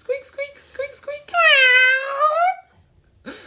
Squeak, squeak, squeak, squeak.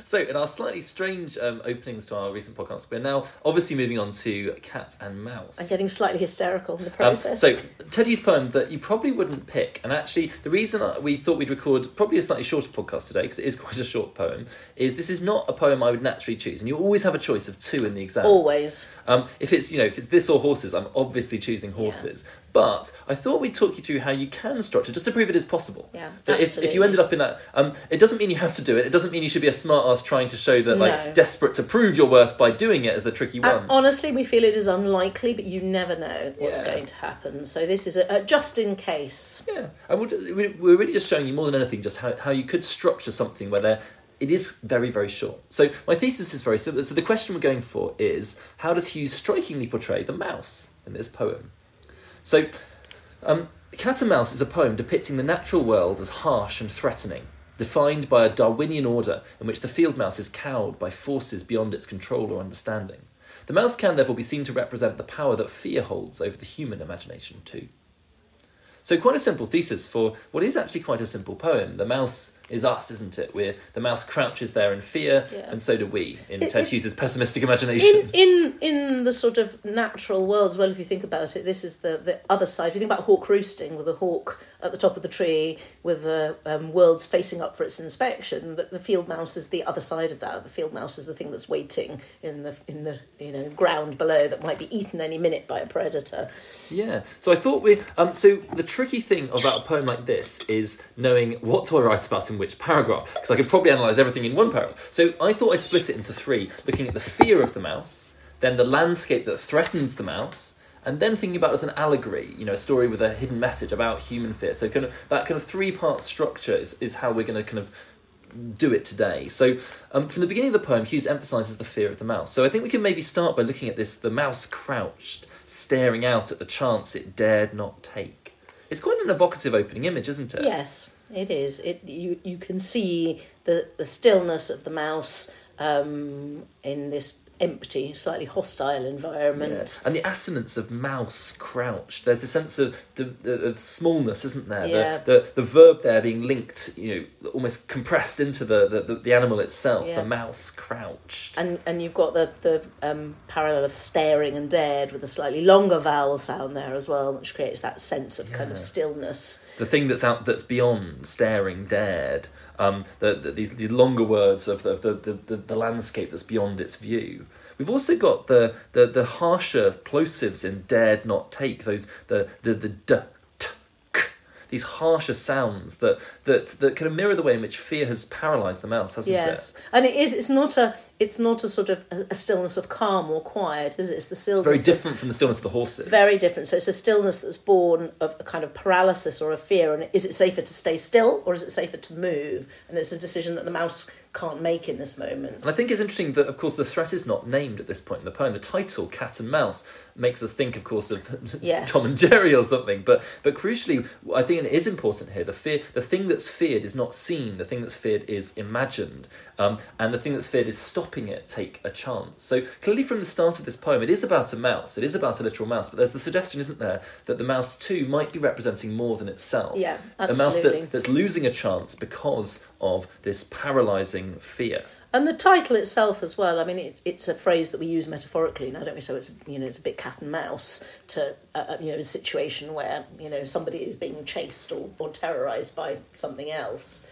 So, in our slightly strange um, openings to our recent podcast, we're now obviously moving on to Cat and Mouse. I'm getting slightly hysterical in the Um, process. so, Ted Hughes' poem that you probably wouldn't pick, and actually, the reason we thought we'd record probably a slightly shorter podcast today, because it is quite a short poem, is this is not a poem I would naturally choose, and you always have a choice of two in the exam. Always. Um, if it's you know if it's this or horses, I'm obviously choosing horses. But I thought we'd talk you through how you can structure just to prove it is possible. Yeah, That if, if you ended up in that, um, it doesn't mean you have to do it. It doesn't mean you should be a smart ass trying to show that like desperate to prove your worth by doing it as the tricky one. And honestly, we feel it is unlikely, but you never know what's Yeah. going to happen. So this is a, a just in case. Yeah, and we're, we- we're really just showing you more than anything just how, how you could structure something where there it is very very short. So my thesis is very simple. So the question we're going for is how does Hughes strikingly portray the mouse in this poem? So, um, Cat and Mouse is a poem depicting the natural world as harsh and threatening, defined by a Darwinian order in which the field mouse is cowed by forces beyond its control or understanding. The mouse can therefore be seen to represent the power that fear holds over the human imagination too. So quite a simple thesis for what is actually quite a simple poem. The mouse is us, isn't it? We're the mouse crouches there in fear, Yeah. and so do we in It- Ted it- Hughes' pessimistic imagination. In in in the sort of natural world as well, if you think about it, this is the, the other side. If you think about hawk roosting with a hawk at the top of the tree with the um, worlds facing up for its inspection, the, the field mouse is the other side of that. The field mouse is the thing that's waiting in the in the you know ground below that might be eaten any minute by a predator. Yeah. So I thought we. Um, so the tricky thing about a poem like this is knowing what to write about in which paragraph, because I could probably analyse everything in one paragraph. So I thought I'd split it into three, looking at the fear of the mouse, then the landscape that threatens the mouse. And then thinking about it as an allegory, you know, a story with a hidden message about human fear. So kind of that kind of three part structure is, is how we're going to kind of do it today. So, um, from the beginning of the poem, Hughes emphasises the fear of the mouse. So, I think we can maybe start by looking at this the mouse crouched, staring out at the chance it dared not take. It's quite an evocative opening image, isn't it? Yes, it is. It you you can see the the stillness of the mouse um, in this empty, slightly hostile Yeah. environment. And the assonance of mouse crouched. There's a sense of of smallness, isn't there? Yeah. The, the the verb there being linked, you know, almost compressed into the the, the, animal itself. Yeah. The mouse crouched. And and you've got the the um, parallel of staring and dared with a slightly longer vowel sound there as well, which creates that sense of kind of stillness. The thing that's out that's beyond staring dared um, the, the, these, these longer words of the, the, the, the, the landscape that's beyond its view we've also got the, the, the harsher plosives in dared not take those the the, the d, t, k, these harsher sounds that, that, that kind of mirror the way in which fear has paralysed the mouse hasn't Yes, and it is. It's not a. It's not a sort of a, stillness of calm or quiet, is it? It's the stillness. very of- different from the stillness of the horses Very different. So it's a stillness that's born of a kind of paralysis or a fear. And is it safer to stay still or is it safer to move? And it's a decision that the mouse can't make in this moment. And I think it's interesting that, of course, the threat is not named at this point in the poem. The title, Cat and Mouse, makes us think, of course, of Yes. Tom and Jerry or something. But but crucially, I think it is important here. The fear, the thing that's feared is not seen. The thing that's feared is imagined, um, and the thing that's feared is stopping it take a chance. So clearly, from the start of this poem, it is about a mouse. It is about a literal mouse. But there's the suggestion, isn't there, that the mouse too might be representing more than itself. Yeah, absolutely. A mouse that, that's losing a chance because of this paralysing fear. And the title itself as well. I mean, it's it's a phrase that we use metaphorically now, don't we? So it's you know it's a bit cat and mouse to uh, uh, you know a situation where you know somebody is being chased or, or terrorized by something else.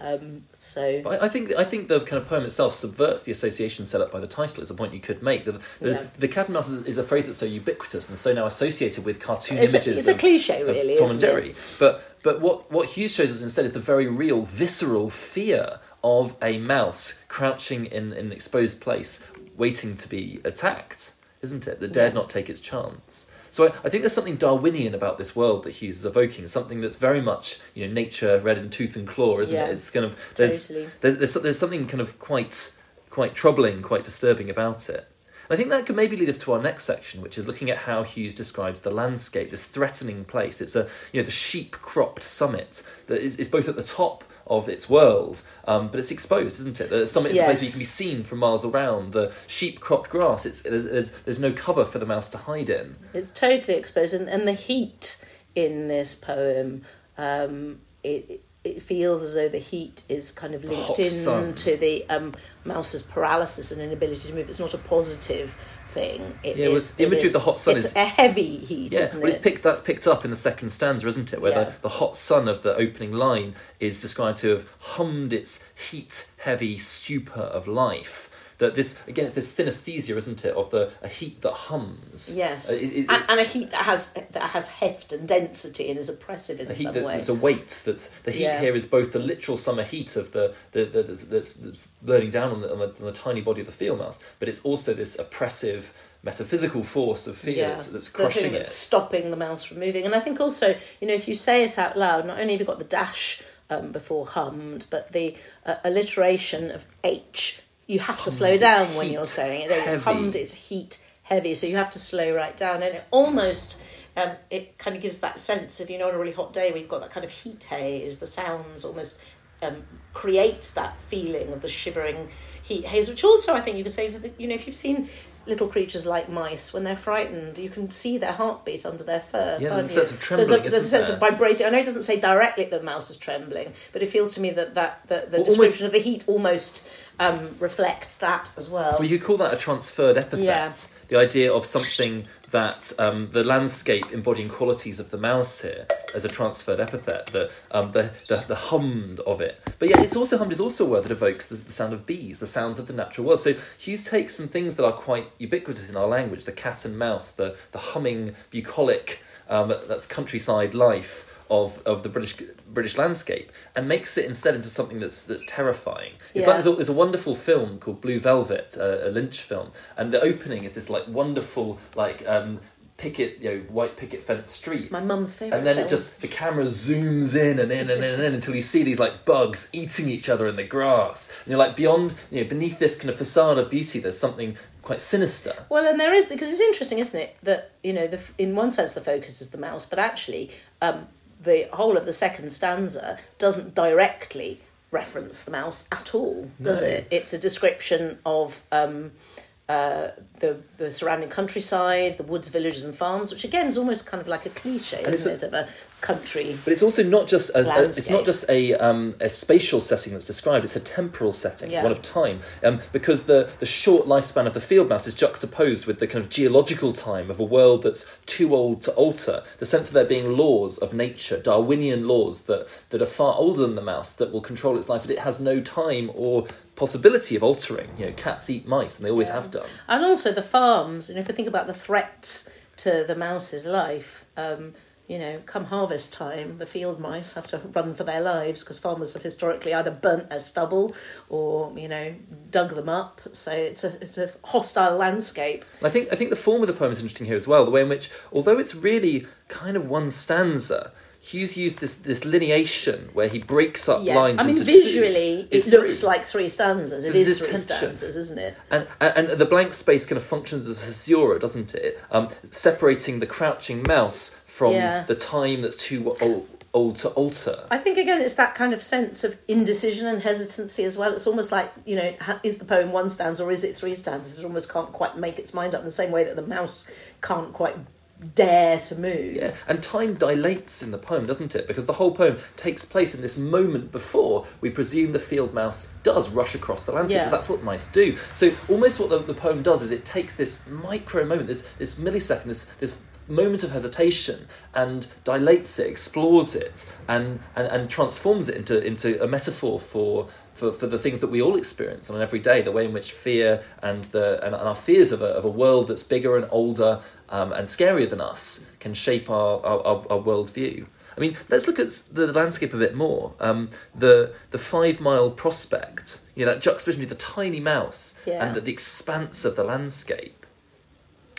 Um, so But I I think I think the kind of poem itself subverts the association set up by the title. Is a point you could make. The the, Yeah. the cat and mouse is, is a phrase that's so ubiquitous and so now associated with cartoon it's a, images. it's a of- cliche, of really. Tom isn't and Jerry. It? But but what what Hughes shows us instead is the very real, visceral fear of a mouse crouching in, in an exposed place, waiting to be attacked, isn't it? That dared Yeah. not take its chance. So I, I think there's something Darwinian about this world that Hughes is evoking, something that's very much you know nature red in tooth and claw, isn't Yeah. it? It's kind of there's, Totally. there's there's there's something kind of quite quite troubling, quite disturbing about it. And I think that could maybe lead us to our next section, which is looking at how Hughes describes the landscape, this threatening place. It's a you know the sheep cropped summit that is, is both at the top of its world, um, but it's exposed, isn't it? The summit is a place where you can be seen from miles around. The sheep cropped grass, it's there's, there's there's no cover for the mouse to hide in. It's totally exposed, and, and the heat in this poem, um, it it feels as though the heat is kind of linked in sun. to the um, mouse's paralysis and inability to move. It's not a positive thing. It Yeah, it was- the imagery is- of the hot sun it's is- a heavy heat, Yeah, isn't but it's picked. That's picked up in the second stanza, isn't it? Where Yeah. the, the hot sun of the opening line is described to have hummed its heat-heavy stupor of life. That this again, it's this synesthesia, isn't it, of the a heat that hums. Yes, Uh, it- it- and, and a heat that has that has heft and density and is oppressive in some that, way. there's a weight that's the heat Yeah. here is both the literal summer heat of the, the, the that's, that's, that's burning down on the, on the on the tiny body of the field mouse, but it's also this oppressive metaphysical force of fear that's, that's thing crushing that's it. stopping the mouse from moving. And I think also, you know, if you say it out loud, not only have you got the dash um, before hummed, but the uh, alliteration of H, you have to slow down when you're saying it. heavy. Hummed is heat heavy, so you have to slow right down. And it almost, um, it kind of gives that sense of, you know, on a really hot day where you've got that kind of heat haze, the sounds almost um, create that feeling of the shivering heat haze, which also I think you could say, for the, you know, if you've seen little creatures like mice, when they're frightened, you can see their heartbeat under their fur. Yeah, there's a sense you? of So there's a, trembling, there's a sense of vibrating. I know it doesn't say directly that the mouse is trembling, but it feels to me that, that, that the Well, description almost- of the heat almost um, reflects that as well. Well, you could call that a transferred epithet. Yeah. The idea of something that um, the landscape embodying qualities of the mouse here as a transferred epithet, the, um, the, the, the hummed of it. But yeah, it's also hummed is also a word that evokes the, the sound of bees, the sounds of the natural world. So Hughes takes some things that are quite ubiquitous in our language, the cat and mouse, the, the humming, bucolic, um, that's countryside life of, of the British British landscape and makes it instead into something that's that's terrifying. It's Yeah. like there's a, there's a wonderful film called Blue Velvet, uh, a Lynch film, and the opening is this like wonderful like um, picket you know white picket fence street. My mum's favourite And then film. it just the camera zooms in and in and in and in until you see these like bugs eating each other in the grass. And you're like beyond you know beneath this kind of facade of beauty, there's something quite sinister. Well, and there is because it's interesting, isn't it? That you know, the, in one sense, the focus is the mouse, but actually, um, the whole of the second stanza doesn't directly reference the mouse at all, does No. it? It's a description of um, uh, the the surrounding countryside, the woods, villages, and farms, which again is almost kind of like a cliche, And isn't it, of a country? But it's also not just a, a- it's not just a um, a spatial setting that's described. It's a temporal setting, Yeah. one of time, um, because the the short lifespan of the field mouse is juxtaposed with the kind of geological time of a world that's too old to alter. The sense of there being laws of nature, Darwinian laws that that are far older than the mouse that will control its life, that it has no time or possibility of altering. You know, cats eat mice, and they always Yeah. have done. And also the farms, and if we think about the threats to the mouse's life, um, you know, come harvest time, the field mice have to run for their lives because farmers have historically either burnt their stubble or, you know, dug them up. So it's a it's a hostile landscape. I think I think the form of the poem is interesting here as well. The way in which, although it's really kind of one stanza, Hughes used this this lineation where he breaks up Yeah, lines. I mean, into two. visually, it looks three. like three stanzas. So it is three tension. stanzas, isn't it? And, and and the blank space kind of functions as a caesura, doesn't it? Um, separating the crouching mouse from Yeah. the time that's too old, old to alter. I think again, it's that kind of sense of indecision and hesitancy as well. It's almost like you know, is the poem one stanza or is it three stanzas? It almost can't quite make its mind up in the same way that the mouse can't quite dare to move. Yeah, and time dilates in the poem, doesn't it? Because the whole poem takes place in this moment before we presume the field mouse does rush across the landscape, Yeah. because that's what mice do. So almost what the, the poem does is it takes this micro moment, this this millisecond, this this moment of hesitation, and dilates it, explores it, and and, and transforms it into into a metaphor for. For, for the things that we all experience on an everyday, the way in which fear and the and, and our fears of a, of a world that's bigger and older um, and scarier than us can shape our, our, our, our worldview. I mean, let's look at the landscape a bit more. Um, the the five mile prospect, you know, that juxtaposition between the tiny mouse Yeah. and the, the expanse of the landscape.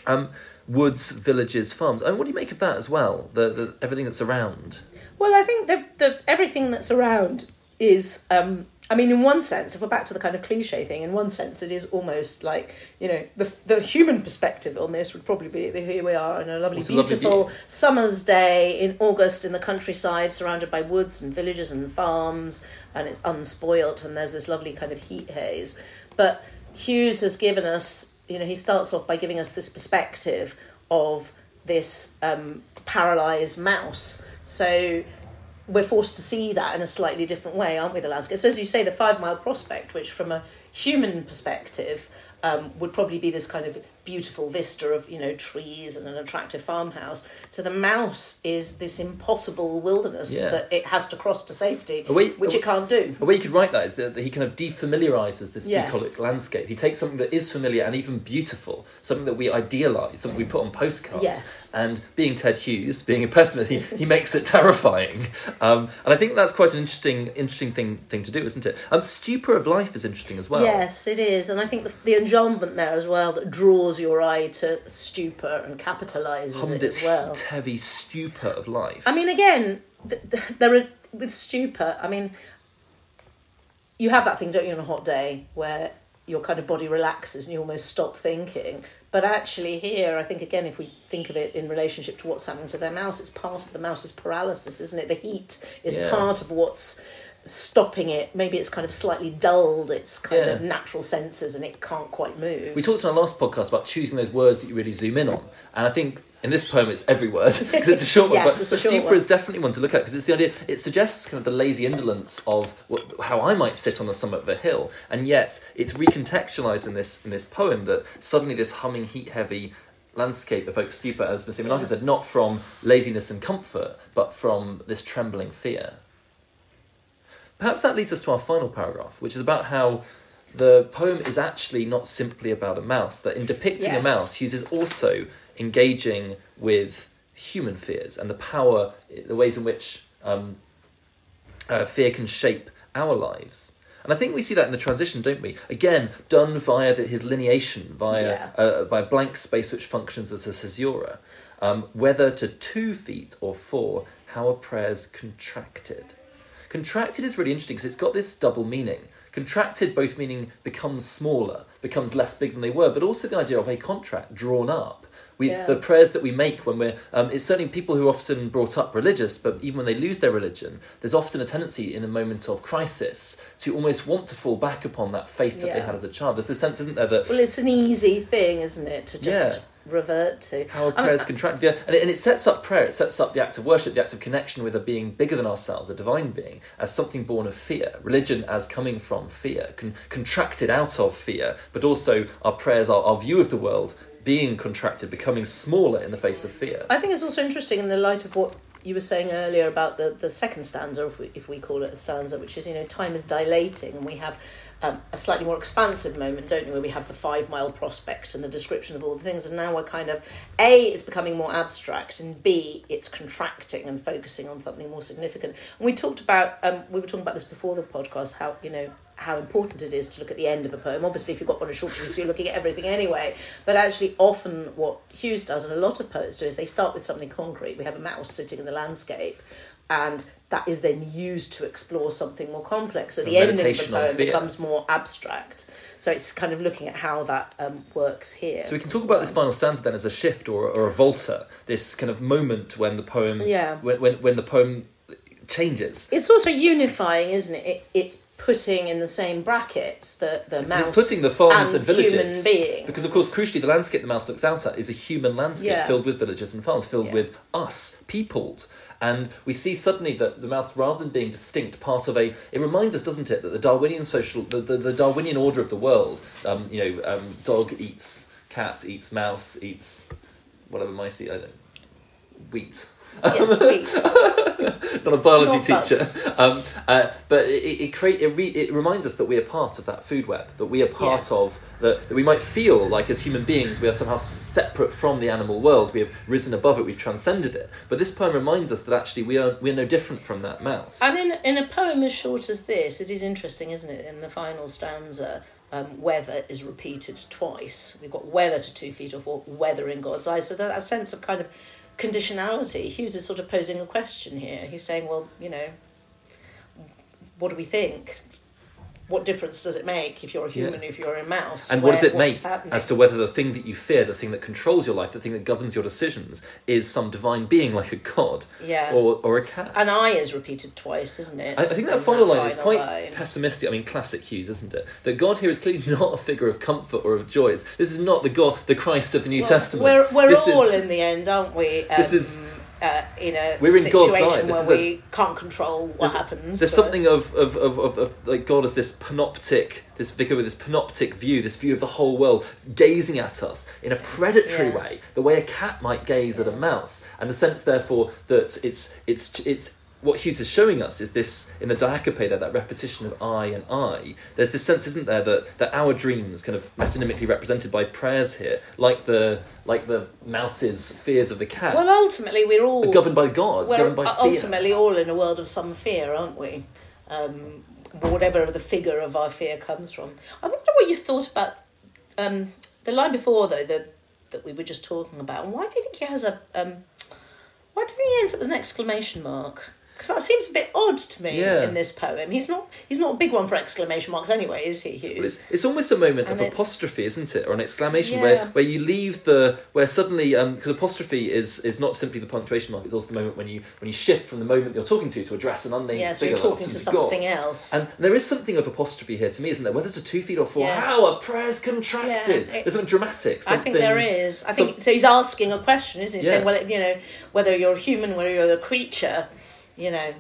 Um, woods, villages, farms. And what do you make of that as well? The, the everything that's around. Well, I think the the everything that's around is. Um, I mean, in one sense, if we're back to the kind of cliche thing, in one sense, it is almost like you know the the human perspective on this would probably be here we are on a lovely, It's a lovely beautiful summer's day in August in the countryside, surrounded by woods and villages and farms, and it's unspoilt, and there's this lovely kind of heat haze. But Hughes has given us, you know, he starts off by giving us this perspective of this um, paralyzed mouse. So we're forced to see that in a slightly different way, aren't we? The landscape. So as you say, the five mile prospect, which from a human perspective um, would probably be this kind of beautiful vista of you know trees and an attractive farmhouse. So the mouse is this impossible wilderness Yeah. that it has to cross to safety, way- which a- it can't do. A way you could write that is that, that he kind of defamiliarizes this Yes. bucolic landscape. He takes something that is familiar and even beautiful, something that we idealize, something we put on postcards. Yes. And being Ted Hughes, being a pessimist, he, he makes it terrifying. Um, and I think that's quite an interesting interesting thing thing to do, isn't it? Um, stupor of life is interesting as well. Yes, it is, and I think the, the enjambment there as well that draws your eye to stupor and capitalizes it as well. Its heavy stupor of life. I mean, again, th- th- there are with stupor. I mean, you have that thing, don't you, on a hot day where your kind of body relaxes and you almost stop thinking. But actually, here, I think again, if we think of it in relationship to what's happening to their mouse, it's part of the mouse's paralysis, isn't it? The heat is Yeah. part of what's stopping it. Maybe it's kind of slightly dulled its kind Yeah. of natural senses and it can't quite move. We talked in our last podcast about choosing those words that you really zoom in on, and I think in this poem it's every word because it's a short one. But but stupor one. is definitely one to look at because it's the idea. It suggests kind of the lazy indolence of what, how I might sit on the summit of a hill, and yet it's recontextualized in this in this poem that suddenly this humming, heat-heavy landscape evokes stupor, as Mr. Yemenakis Yeah. said, not from laziness and comfort, but from this trembling fear. Perhaps that leads us to our final paragraph, which is about how the poem is actually not simply about a mouse, that in depicting a mouse, Hughes is also engaging with human fears and the power, the ways in which um, uh, fear can shape our lives. And I think we see that in the transition, don't we? Again, done via the, his lineation, via Yeah. uh, by a blank space which functions as a caesura. Um, whether to two feet or four, how are prayers contracted? Contracted is really interesting because it's got this double meaning. Contracted both meaning becomes smaller, becomes less big than they were, but also the idea of a contract drawn up. We, Yeah. The prayers that we make when we're, um, it's certainly people who are often brought up religious, but even when they lose their religion, there's often a tendency in a moment of crisis to almost want to fall back upon that faith that they had as a child. There's this sense, isn't there, that Well, it's an easy thing, isn't it, to just Yeah. Revert to. how are I mean, prayers contracted? Yeah, and it, and it sets up prayer. It sets up the act of worship, the act of connection with a being bigger than ourselves, a divine being, as something born of fear. Religion as coming from fear, con- contracted out of fear, but also our prayers, our, our view of the world, being contracted, becoming smaller in the face of fear. I think it's also interesting in the light of what you were saying earlier about the, the second stanza, if we, if we call it a stanza, which is, you know, time is dilating and we have um, a slightly more expansive moment, don't you, where we have the five mile prospect and the description of all the things, and now we're kind of, A, it's becoming more abstract, and B, it's contracting and focusing on something more significant. And we talked about, um, we were talking about this before the podcast, how, you know, how important it is to look at the end of a poem. Obviously, if you've got one as short as you're looking at everything anyway. But actually, often what Hughes does, and a lot of poets do, is they start with something concrete. We have a mouse sitting in the landscape, and that is then used to explore something more complex. So the ending of the poem becomes more abstract. So it's kind of looking at how that um, works here. So we can talk about this final stanza then as a shift or, or a volta, this kind of moment when the poem, Yeah. when, when, when the poem changes. It's also unifying, isn't it? It's it's putting in the same bracket the the mouse it's putting the farms and, and villages because of course crucially the landscape the mouse looks out at is a human landscape Yeah. filled with villages and farms filled Yeah. with us peopled and we see suddenly that the mouse rather than being distinct part of a it reminds us doesn't it that the darwinian social the, the, the darwinian order of the world um, you know um, dog eats cat eats mouse eats whatever mice eat i don't know wheat Yes, wheat. a biology Not teacher. Um, uh, but it it, create, it, re, it reminds us that we are part of that food web. That we are part Yeah. of the, that we might feel like as human beings we are somehow separate from the animal world. We have risen above it. We've transcended it. But this poem reminds us that actually we are we are no different from that mouse. And in, in a poem as short as this, it is interesting, isn't it? In the final stanza, um, whether is repeated twice. We've got whether to two feet or four, whether in God's eyes. So that a sense of kind of conditionality. Hughes is sort of posing a question here. He's saying, well, you know, what do we think? What difference does it make if you're a human, if you're a mouse? And what does it make happening? as to whether the thing that you fear, the thing that controls your life, the thing that governs your decisions, is some divine being like a god Yeah. or, or a cat? An eye is repeated twice, isn't it? I, I think that In final line is quite line. pessimistic. I mean, classic Hughes, isn't it? That God here is clearly not a figure of comfort or of joy. This is not the God, the Christ of the New Well, Testament. We're, we're this all is, in the end, aren't we? This Um, is uh, in a We're in situation This where is a- we can't control what There's- happens. There's something of, of, of, of, of like God as this panoptic, this vicar with this panoptic view, this view of the whole world, gazing at us in a predatory Yeah. way, the way a cat might gaze at a mouse, and the sense, therefore, that it's it's it's what Hughes is showing us is this in the diacope there, that repetition of I and I. There's this sense, isn't there, that, that our dreams, kind of metonymically represented by prayers here, like the like the mouse's fears of the cat, Well, ultimately, we're all are governed by God, governed by fear. ultimately all in a world of some fear, aren't we? Um, whatever the figure of our fear comes from. I wonder what you thought about um, the line before, though, the, that we were just talking about. Why do you think he has a? Um, why doesn't he end up with an exclamation mark? Because that seems a bit odd to me Yeah. in this poem. He's not. He's not a big one for exclamation marks anyway, is he? Well, it's, it's almost a moment And of it's- apostrophe, isn't it, or an exclamation Yeah. where, where you leave the where suddenly um, because apostrophe is is not simply the punctuation mark; it's also the moment when you when you shift from the moment you're talking to to address an unnamed yeah, so figure. you're talking to God. something else. And there is something of apostrophe here to me, isn't there? Whether to two feet or four, Yeah. how are prayer's contracted. Yeah, it- There's something dramatic. I Something, think there is. I some- think so. He's asking a question, isn't he? Saying, well, you know, whether you're human, whether you're a creature, you know,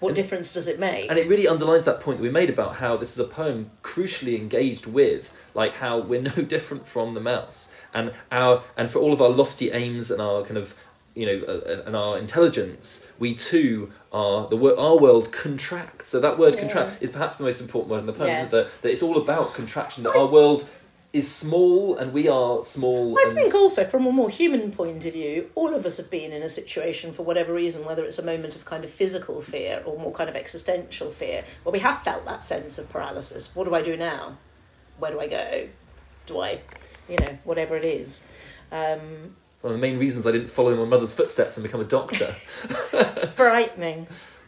what And- difference does it make? And it really underlines that point that we made about how this is a poem crucially engaged with, like how we're no different from the mouse, and our and for all of our lofty aims and our kind of you know uh, and our intelligence, we too are the word our world contracts. So that word Yeah. contract is perhaps the most important word in the poem. Yes. That, that it's all about contraction. That our world is small and we are small. I and think also, from a more human point of view, all of us have been in a situation for whatever reason, whether it's a moment of kind of physical fear or more kind of existential fear, where we have felt that sense of paralysis. What do I do now? Where do I go? Do I, you know, whatever it is. Um, one of the main reasons I didn't follow in my mother's footsteps and become a doctor. frightening.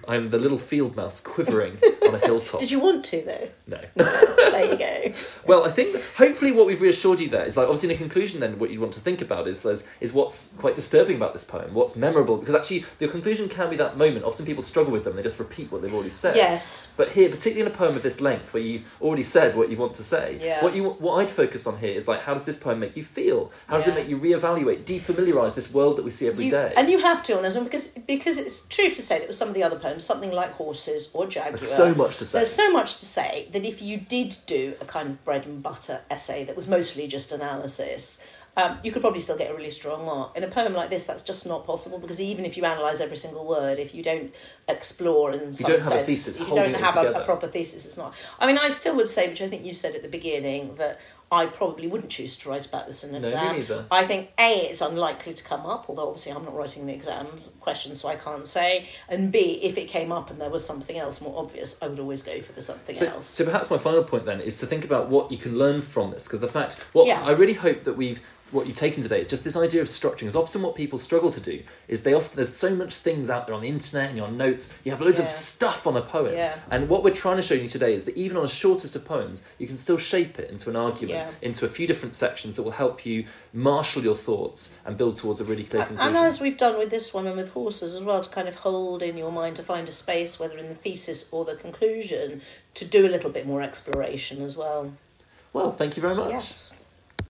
I'm the little field mouse quivering on a hilltop. Did you want to though? No. there you go. Well, I think hopefully what we've reassured you there is like obviously in a conclusion. Then what you want to think about is is, is what's quite disturbing about this poem, what's memorable, because actually the conclusion can be that moment. Often people struggle with them; they just repeat what they've already said. Yes. But here, particularly in a poem of this length, where you've already said what you want to say, Yeah. what you what I'd focus on here is like how does this poem make you feel? How does it make you reevaluate, defamiliarize this world that we see every You- day? And you have to on this one because because it's true to say that with some of the other poems, something like horses or jaguar. There's so much to say. There's so much to say that if you did do a kind of bread and butter essay that was mostly just analysis, um, you could probably still get a really strong mark. In a poem like this, that's just not possible because even if you analyse every single word, if you don't explore in some don't have a sense, thesis if you don't have a, a proper thesis, it's not. I mean, I still would say, which I think you said at the beginning, that I probably wouldn't choose to write about this in an No, exam. I think A, it's unlikely to come up, although obviously I'm not writing the exams questions, so I can't say. And B, if it came up and there was something else more obvious, I would always go for the something So, else. so perhaps my final point then is to think about what you can learn from this because the fact what Yeah. I really hope that we've what you've taken today is just this idea of structuring. Because often what people struggle to do is they often there's so much things out there on the internet and your notes. You have loads Yeah. of stuff on a poem, Yeah. and what we're trying to show you today is that even on the shortest of poems, you can still shape it into an argument, Yeah. into a few different sections that will help you marshal your thoughts and build towards a really clear conclusion. and as we've done with this one and with horses as well, to kind of hold in your mind to find a space, whether in the thesis or the conclusion, to do a little bit more exploration as well. well, thank you very much. Yes.